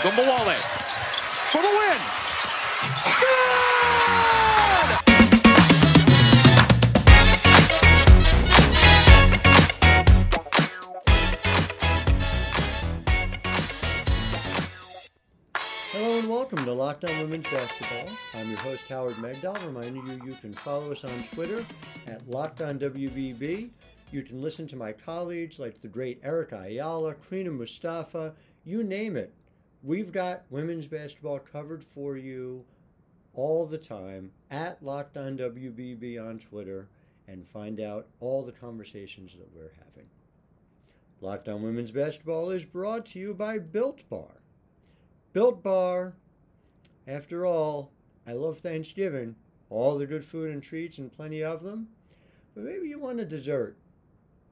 Ogunbowale for the win. Hello and welcome to Locked On Women's Basketball. I'm your host Howard Megdal, reminding you you can follow us on Twitter at Locked On WBB. You can listen to my colleagues like the great Erica Ayala, Krina Mustafa, you name it. We've got women's basketball covered for you all the time at Locked On WBB on Twitter and find out all the conversations that we're having. Locked On Women's Basketball is brought to you by Built Bar. Built Bar. After all, I love Thanksgiving, all the good food and treats and plenty of them. But maybe you want a dessert.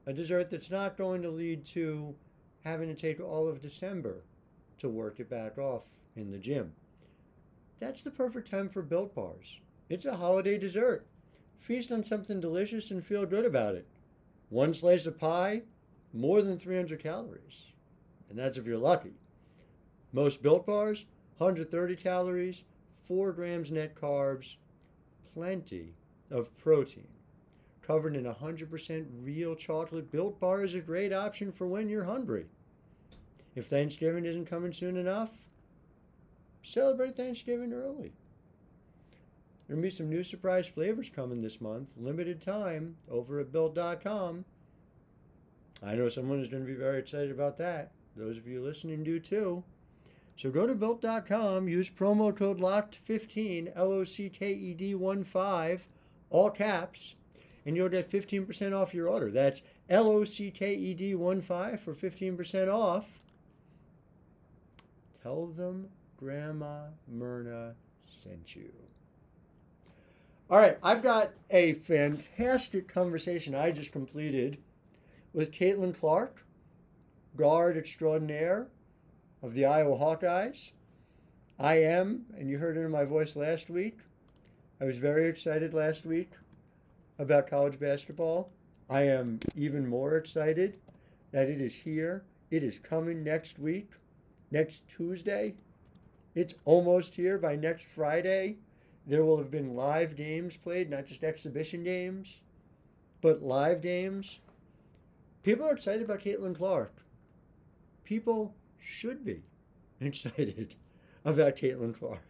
A dessert that's not going to lead to having to take all of December to work it back off in the gym. That's the perfect time for Built Bars. It's a holiday dessert. Feast on something delicious and feel good about it. One slice of pie, more than 300 calories. And that's if you're lucky. Most built bars, 130 calories, 4 grams net carbs, plenty of protein. Covered in 100% real chocolate, Built Bar is a great option for when you're hungry. If Thanksgiving isn't coming soon enough, celebrate Thanksgiving early. There'll be some new surprise flavors coming this month, limited time, over at Built.com. I know someone is going to be very excited about that. Those of you listening do too. So go to built.com, use promo code LOCKED15, L O C K E D 1 5, all caps, and you'll get 15% off your order. That's L O C K E D 1 5 for 15% off. Tell them Grandma Myrna sent you. All right, I've got a fantastic conversation I just completed with Caitlin Clark, guard extraordinaire of the Iowa Hawkeyes. I am, and you heard it in my voice last week. I was very excited last week about college basketball. I am even more excited that it is here. It is coming next week, next Tuesday. It's almost here by next Friday. There will have been live games played, not just exhibition games, but live games. People are excited about Caitlin Clark. People should be excited about Caitlin Clark.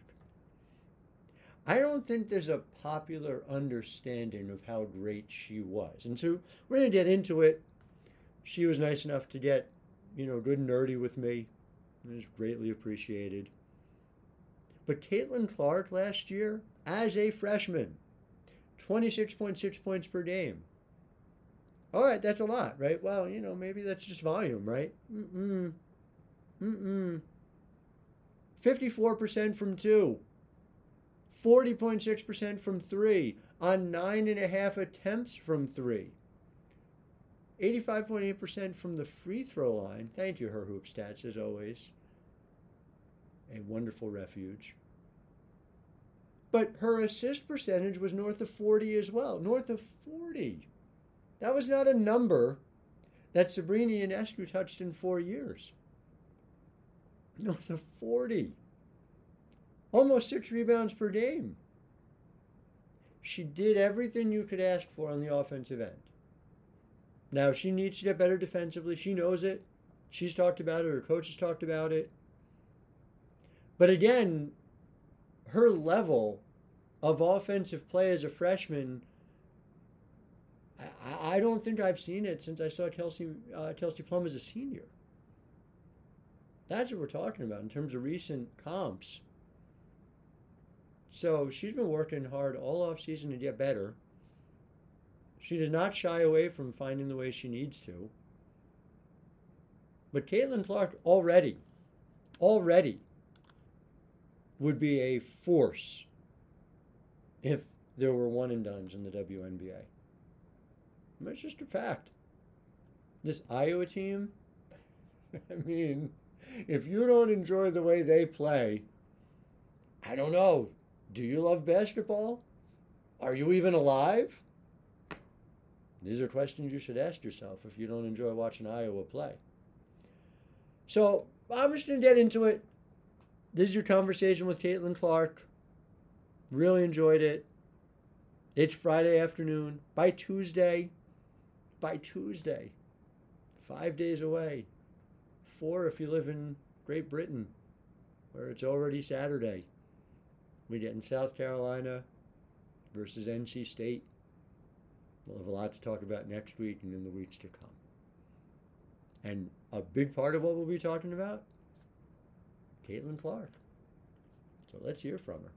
I don't think there's a popular understanding of how great she was. And so we're going to get into it. She was nice enough to get, you know, good and nerdy with me. It was greatly appreciated. But Caitlin Clark last year, as a freshman, 26.6 points per game. All right, that's a lot, right? Well, you know, maybe that's just volume, right? Mm-mm. Mm-mm. 54% from two. 40.6% from three on nine and a half attempts from three. 85.8% from the free throw line. Thank you, her hoop stats, as always. A wonderful refuge. But her assist percentage was north of 40 as well. North of 40. That was not a number that Sabrina and Ionescu touched in four years. North of 40. Almost six rebounds per game. She did everything you could ask for on the offensive end. Now, she needs to get better defensively. She knows it. She's talked about it. Her coach has talked about it. But again, her level of offensive play as a freshman, I, I don't think I've seen it since I saw Kelsey, uh, Kelsey Plum as a senior. That's what we're talking about in terms of recent comps. So she's been working hard all off season to get better. She does not shy away from finding the way she needs to. But Caitlin Clark already, already would be a force if there were one and dones in the WNBA. That's just a fact. This Iowa team, I mean, if you don't enjoy the way they play, I don't know. Do you love basketball? Are you even alive? These are questions you should ask yourself if you don't enjoy watching Iowa play. So I'm just going to get into it. this is your conversation with Caitlin Clark. Really enjoyed it. It's Friday afternoon. By Tuesday, by Tuesday, five days away. Four if you live in Great Britain, where it's already Saturday. We get in South Carolina versus NC State. We'll have a lot to talk about next week and in the weeks to come. And a big part of what we'll be talking about, Caitlin Clark. So let's hear from her.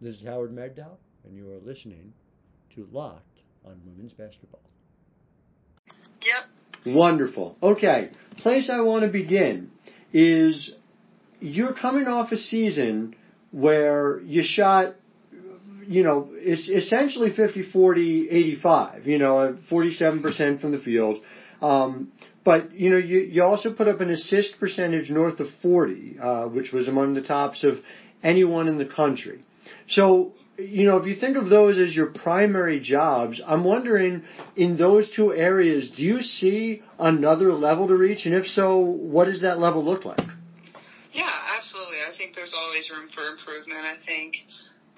This is Howard Megdal, and you are listening to Locked on Women's Basketball. Yep. Wonderful. Okay, place I want to begin is you're coming off a season where you shot you know, it's essentially 50, 40, 85, you know, 47% from the field. Um, but, you know, you, you also put up an assist percentage north of 40, uh, which was among the tops of anyone in the country. So, you know, if you think of those as your primary jobs, I'm wondering in those two areas, do you see another level to reach? And if so, what does that level look like? Yeah, absolutely. I think there's always room for improvement. I think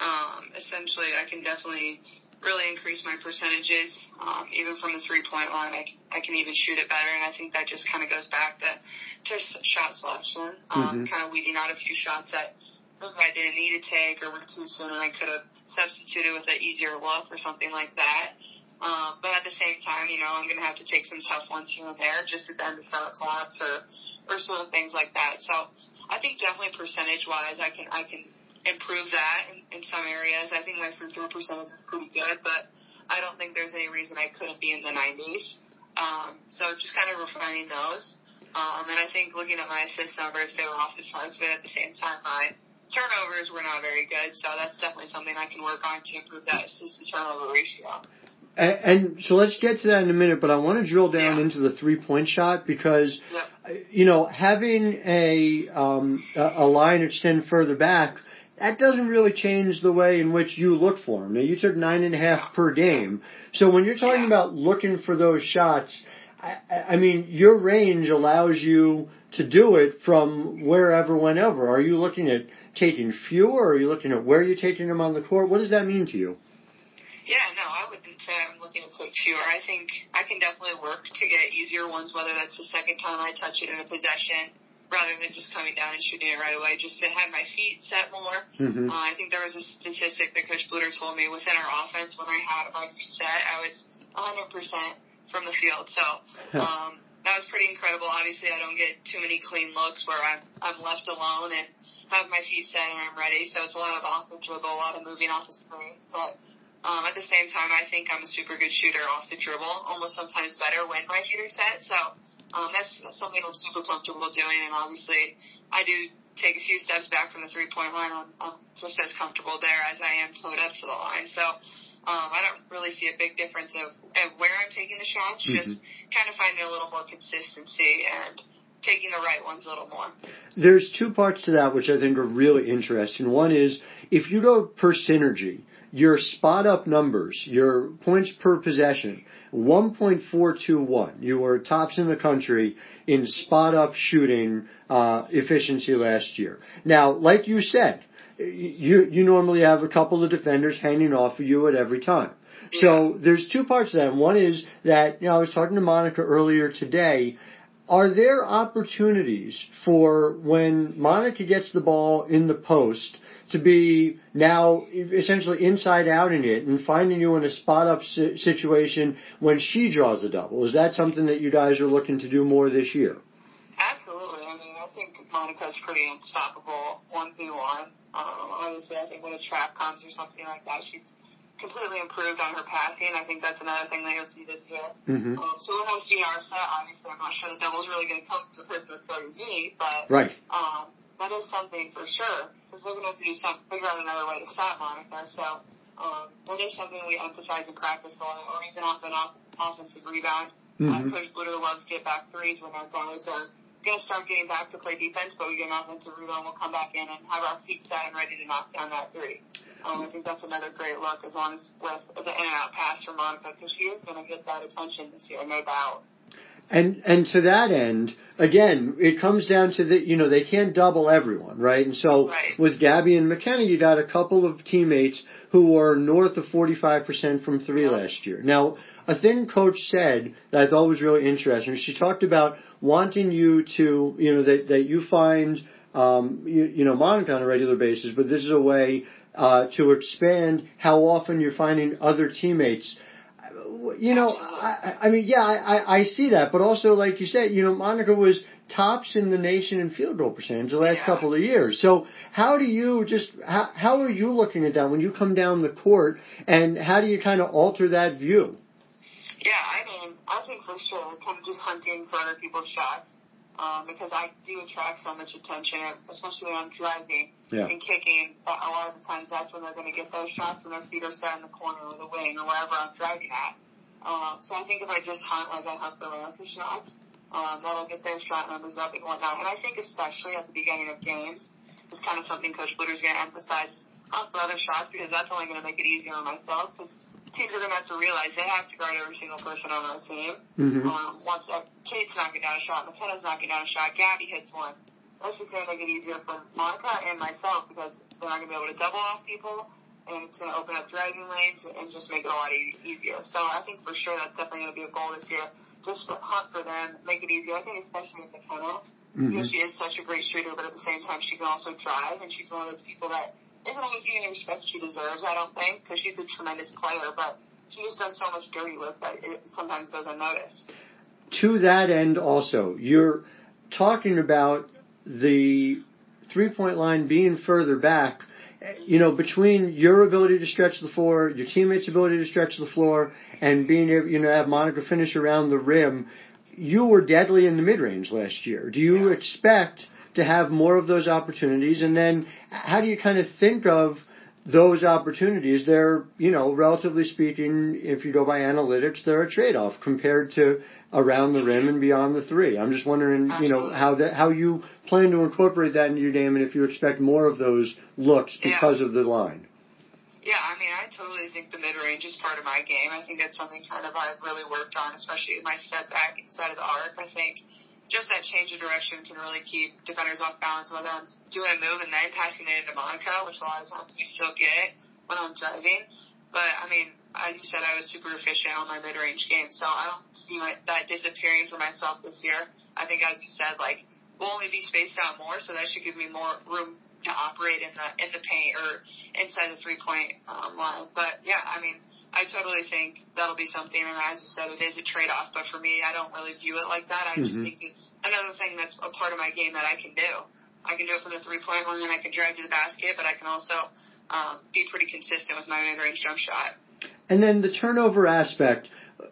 um, essentially, I can definitely really increase my percentages, um, even from the three point line. I, I can even shoot it better, and I think that just kind of goes back to, to shot selection, um, mm-hmm. kind of weeding out a few shots that I didn't need to take or were too soon, and I could have substituted with an easier look or something like that. Um, but at the same time, you know, I'm going to have to take some tough ones here and there just at the end of shot clocks or, or certain things like that. So I think definitely percentage wise, I can, I can improve that in, in some areas. I think my free throw percentage is pretty good, but I don't think there's any reason I couldn't be in the 90s. Um, so just kind of refining those. Um, and I think looking at my assist numbers, they were off the charts, but at the same time, my turnovers were not very good. So that's definitely something I can work on to improve that assist to turnover ratio. And, and so let's get to that in a minute, but I want to drill down yeah. into the three point shot because, yep. you know, having a, um, a line extend further back that doesn't really change the way in which you look for them. Now you took nine and a half per game, so when you're talking about looking for those shots, I, I mean your range allows you to do it from wherever, whenever. Are you looking at taking fewer? Or are you looking at where you're taking them on the court? What does that mean to you? Yeah, no, I wouldn't say I'm looking to take fewer. I think I can definitely work to get easier ones, whether that's the second time I touch it in a possession rather than just coming down and shooting it right away, just to have my feet set more. Mm-hmm. Uh, I think there was a statistic that Coach Bluder told me within our offense when I had my feet set, I was 100% from the field. So um, that was pretty incredible. Obviously, I don't get too many clean looks where I'm, I'm left alone and have my feet set and I'm ready. So it's a lot of off the dribble, a lot of moving off the screens. But um, at the same time, I think I'm a super good shooter off the dribble, almost sometimes better when my feet are set. So um, that's something I'm super comfortable doing, and obviously, I do take a few steps back from the three point line. I'm, I'm just as comfortable there as I am toed up to the line. So um, I don't really see a big difference of, of where I'm taking the shots. Mm-hmm. Just kind of finding a little more consistency and taking the right ones a little more. There's two parts to that which I think are really interesting. One is if you go per synergy, your spot up numbers, your points per possession 1.421. You were tops in the country in spot up shooting uh, efficiency last year. Now, like you said, you you normally have a couple of defenders hanging off of you at every time. So there's two parts to that. One is that you know I was talking to Monica earlier today. Are there opportunities for when Monica gets the ball in the post to be now essentially inside out in it and finding you in a spot up situation when she draws a double. Is that something that you guys are looking to do more this year? Absolutely. I mean, I think Monica's pretty unstoppable one v one. Um, obviously, I think when a trap comes or something like that, she's completely improved on her passing. I think that's another thing that you'll see this year. Mm-hmm. Um, so see our set, obviously, I'm not sure the double's really going to come to the person that's guarding me, but right. Um, that is something for sure because they're going to have to do some figure out another way to stop Monica. So um, that is something we emphasize in practice a lot, or even off an off- offensive rebound. Mm-hmm. Uh, Coach Bluder loves get back threes when our guards are going to start getting back to play defense, but we get an offensive rebound, we'll come back in and have our feet set and ready to knock down that three. Um, I think that's another great look as long as with the in and out pass from Monica because she is going to get that attention this year, no doubt. And and to that end, again, it comes down to that you know they can't double everyone, right? And so Right. with Gabby and McKenna, you got a couple of teammates who were north of 45% from three Yeah. last year. Now, a thing coach said that I thought was really interesting. She talked about wanting you to, you know, that that you find, um, you, you know, Monica on a regular basis, but this is a way uh, to expand how often you're finding other teammates. You know, I, I mean, yeah, I, I- see that, but also, like you said, you know, Monica was tops in the nation in field goal percentage the last Yeah. couple of years. So, how do you just how, how are you looking at that when you come down the court, and how do you kind of alter that view? Yeah, I mean, I think for sure, kind of just hunting for other people's shots. Um, because I do attract so much attention, especially when I'm driving Yeah. and kicking. But a lot of the times, that's when they're going to get those shots when their feet are set in the corner or the wing or wherever I'm driving at. Uh, so I think if I just hunt like I hunt for America shots, um, that'll get their shot numbers up and whatnot. And I think especially at the beginning of games, it's kind of something Coach Bluder's going to emphasize hunt for other shots because that's only going to make it easier on myself because teams are going to have to realize they have to guard every single person on our team. Mm-hmm. Um, once uh, Kate's knocking down a shot, McKenna's knocking down a shot, Gabby hits one. That's just going to make it easier for Monica and myself because they're not going to be able to double off people, and it's going to open up driving lanes and just make it a lot easier. So I think for sure that's definitely going to be a goal this year. Just for, hunt for them, make it easier. I think especially with McKenna, Mm-hmm. because she is such a great shooter, but at the same time she can also drive, and she's one of those people that isn't always getting the respect she deserves. I don't think because she's a tremendous player, but she just does so much dirty work that it sometimes goes unnoticed. to that end also, you're talking about the three point line being further back, you know, between your ability to stretch the floor, your teammates' ability to stretch the floor, and being able, you know, have Monica finish around the rim, you were deadly in the mid range last year. Do you Yeah. expect to have more of those opportunities? And then how do you kind of think of those opportunities, they're, you know, relatively speaking, if you go by analytics, they're a trade-off compared to around the rim and beyond the three. I'm just wondering, you know, how that, how you plan to incorporate that into your game and if you expect more of those looks Yeah. because of the line. Yeah, I mean, I totally think the mid range is part of my game. I think that's something kind of I've really worked on, especially my step back inside of the arc. I think just that change of direction can really keep defenders off balance, whether I'm doing a move and then passing it into Monica, which a lot of times we still get when I'm driving. But I mean, as you said, I was super efficient on my mid range game, so I don't see my, that disappearing for myself this year. I think, as you said, like we'll only be spaced out more, so that should give me more room to operate in the in the paint or inside the three point um, line. But yeah, I mean, I totally think that'll be something. And as you said, it is a trade off. But for me, I don't really view it like that. I just Mhm. think it's another thing that's a part of my game that I can do. I can do it from the three point line, and I can drive to the basket, but I can also um, be pretty consistent with my mid range jump shot. And then the turnover aspect,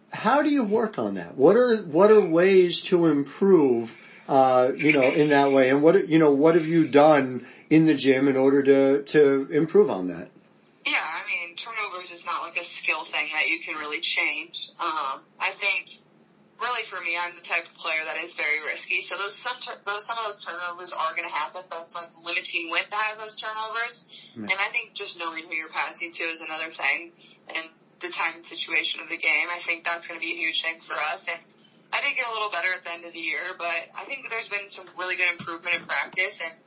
how do you work on that? What are what are ways to improve uh, you know, in that way? And what you know, what have you done in the gym in order to to improve on that? Yeah, I mean, turnovers is not like a skill thing that you can really change. Um, I think, really for me, I'm the type of player that is very risky. So those some tur- those some of those turnovers are going to happen, but it's like limiting when to have those turnovers. Right. And I think just knowing who you're passing to is another thing, and the time and situation of the game. I think that's going to be a huge thing for us. And I did get a little better at the end of the year, but I think there's been some really good improvement in practice and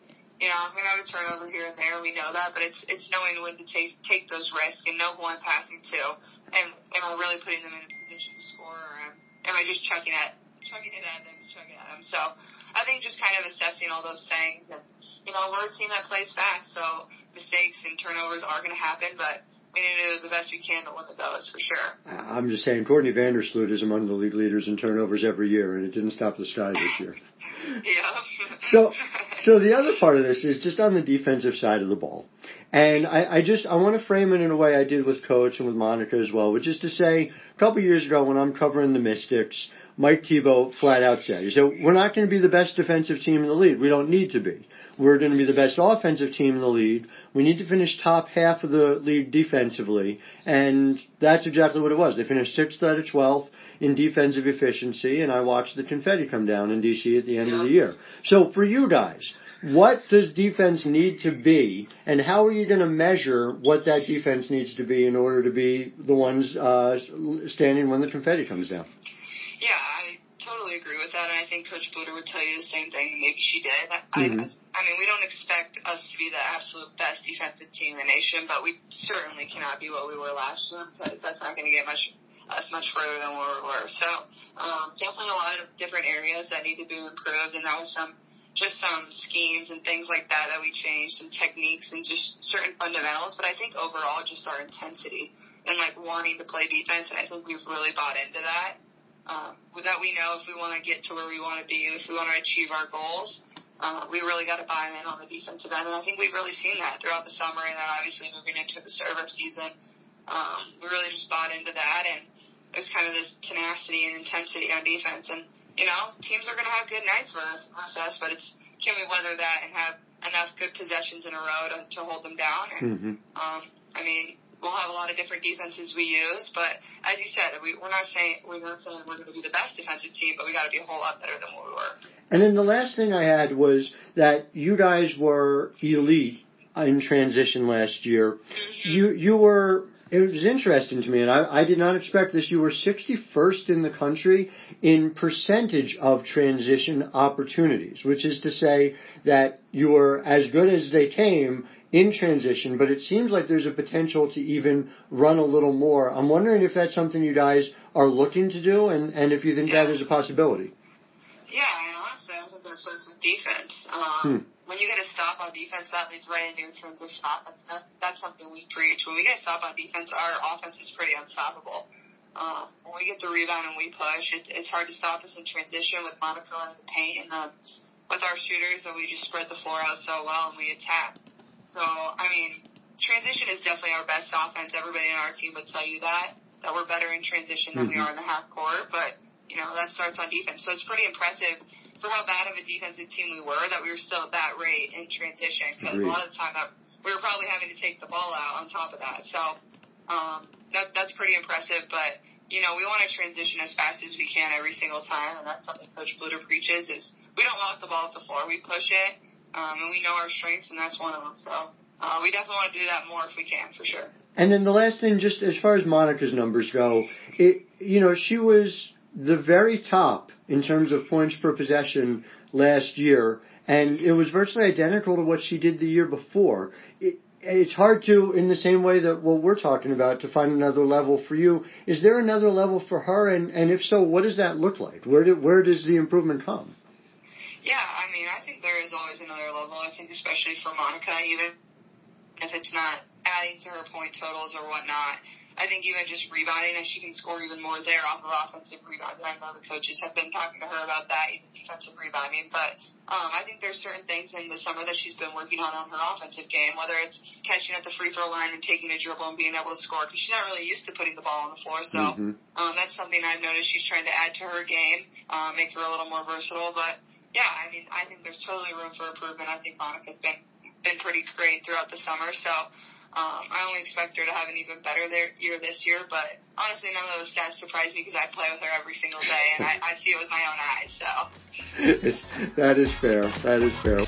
you know, I'm gonna have a turnover here and there. We know that, but it's it's knowing when to take take those risks and know who I'm passing to, and am I really putting them in a position to score, or am, I just chucking at chucking it at them, chucking at them? So I think just kind of assessing all those things, and you know, we're a team that plays fast, so mistakes and turnovers are gonna happen, but we need to do the best we can to limit those for sure. Uh, I'm just saying, Courtney Vandersloot is among the league leaders in turnovers every year, and it didn't stop the sky this year. Yeah. So, so the other part of this is just on the defensive side of the ball. And I, I just, I want to frame it in a way I did with Coach and with Monica as well, which is to say, a couple years ago when I'm covering the Mystics, Mike Thibault flat out said, he said, we're not going to be the best defensive team in the league. We don't need to be. We're going to be the best offensive team in the league. We need to finish top half of the league defensively. And that's exactly what it was. They finished sixth out of 12th in defensive efficiency, and I watched the confetti come down in DC at the end of the year. So for you guys, what does defense need to be, and how are you going to measure what that defense needs to be in order to be the ones uh, standing when the confetti comes down? Yeah, I totally totally agree with that, and I think Coach Bluder would tell you the same thing. Maybe she did. Mm-hmm. I, I mean, we don't expect us to be the absolute best defensive team in the nation, but we certainly cannot be what we were last year because that's not going to get much us much further than where we were. So um, definitely a lot of different areas that need to be improved, and that was some just some schemes and things like that that we changed, some techniques and just certain fundamentals. But I think overall, just our intensity and like wanting to play defense, and I think we've really bought into that. Um, that we know if we want to get to where we want to be, if we want to achieve our goals, uh, we really got to buy in on the defensive end, and I think we've really seen that throughout the summer, and then obviously moving into the server season, um, we really just bought into that, and it was kind of this tenacity and intensity on defense, and you know, teams are going to have good nights for us, but it's can we weather that and have enough good possessions in a row to, to hold them down? And mm-hmm. um, I mean, we'll have a lot of different defenses we use, but as you said, we, we're not saying we're not saying we're going to be the best defensive team, but we got to be a whole lot better than what we were. And then the last thing I had was that you guys were elite in transition last year. Mm-hmm. You you were it was interesting to me, and I, I, did not expect this. You were 61st in the country in percentage of transition opportunities, which is to say that you were as good as they came in transition, but it seems like there's a potential to even run a little more. I'm wondering if that's something you guys are looking to do and, and if you think yeah. that is a possibility. Yeah, and honestly, I think that starts with defense. Um, hmm. When you get a stop on defense, that leads right into your transition offense. That's, that's something we preach. When we get a stop on defense, our offense is pretty unstoppable. Um, when we get the rebound and we push, it, it's hard to stop us in transition with Monica running the paint and the, with our shooters that we just spread the floor out so well and we attack. So, I mean, transition is definitely our best offense. Everybody in our team would tell you that, that we're better in transition than mm-hmm. we are in the half court, but, you know, that starts on defense. So it's pretty impressive for how bad of a defensive team we were that we were still at that rate in transition because a lot of the time that we were probably having to take the ball out on top of that. So, um, that, that's pretty impressive, but, you know, we want to transition as fast as we can every single time, and that's something Coach Bluder preaches is we don't walk the ball off the floor. We push it, um, and we know our strengths, and that's one of them. So uh, we definitely want to do that more if we can, for sure. And then the last thing, just as far as Monica's numbers go, it you know she was the very top in terms of points per possession last year, and it was virtually identical to what she did the year before. It, it's hard to, in the same way that what we're talking about, to find another level for you. Is there another level for her, and, and if so, what does that look like? Where do, where does the improvement come? Yeah, I mean, I think there is always another level. I think especially for Monica, even if it's not adding to her point totals or whatnot. I think even just rebounding, and she can score even more there off of offensive rebounds. And I know the coaches have been talking to her about that, even defensive rebounding. But um, I think there's certain things in the summer that she's been working on on her offensive game, whether it's catching at the free throw line and taking a dribble and being able to score, because she's not really used to putting the ball on the floor. So mm-hmm. um, that's something I've noticed she's trying to add to her game, uh, make her a little more versatile. But yeah, I mean, I think there's totally room for improvement. I think Monica's been been pretty great throughout the summer, so um, I only expect her to have an even better there, year this year. But honestly, none of those stats surprise me because I play with her every single day and I, I see it with my own eyes. So that is fair. That is fair.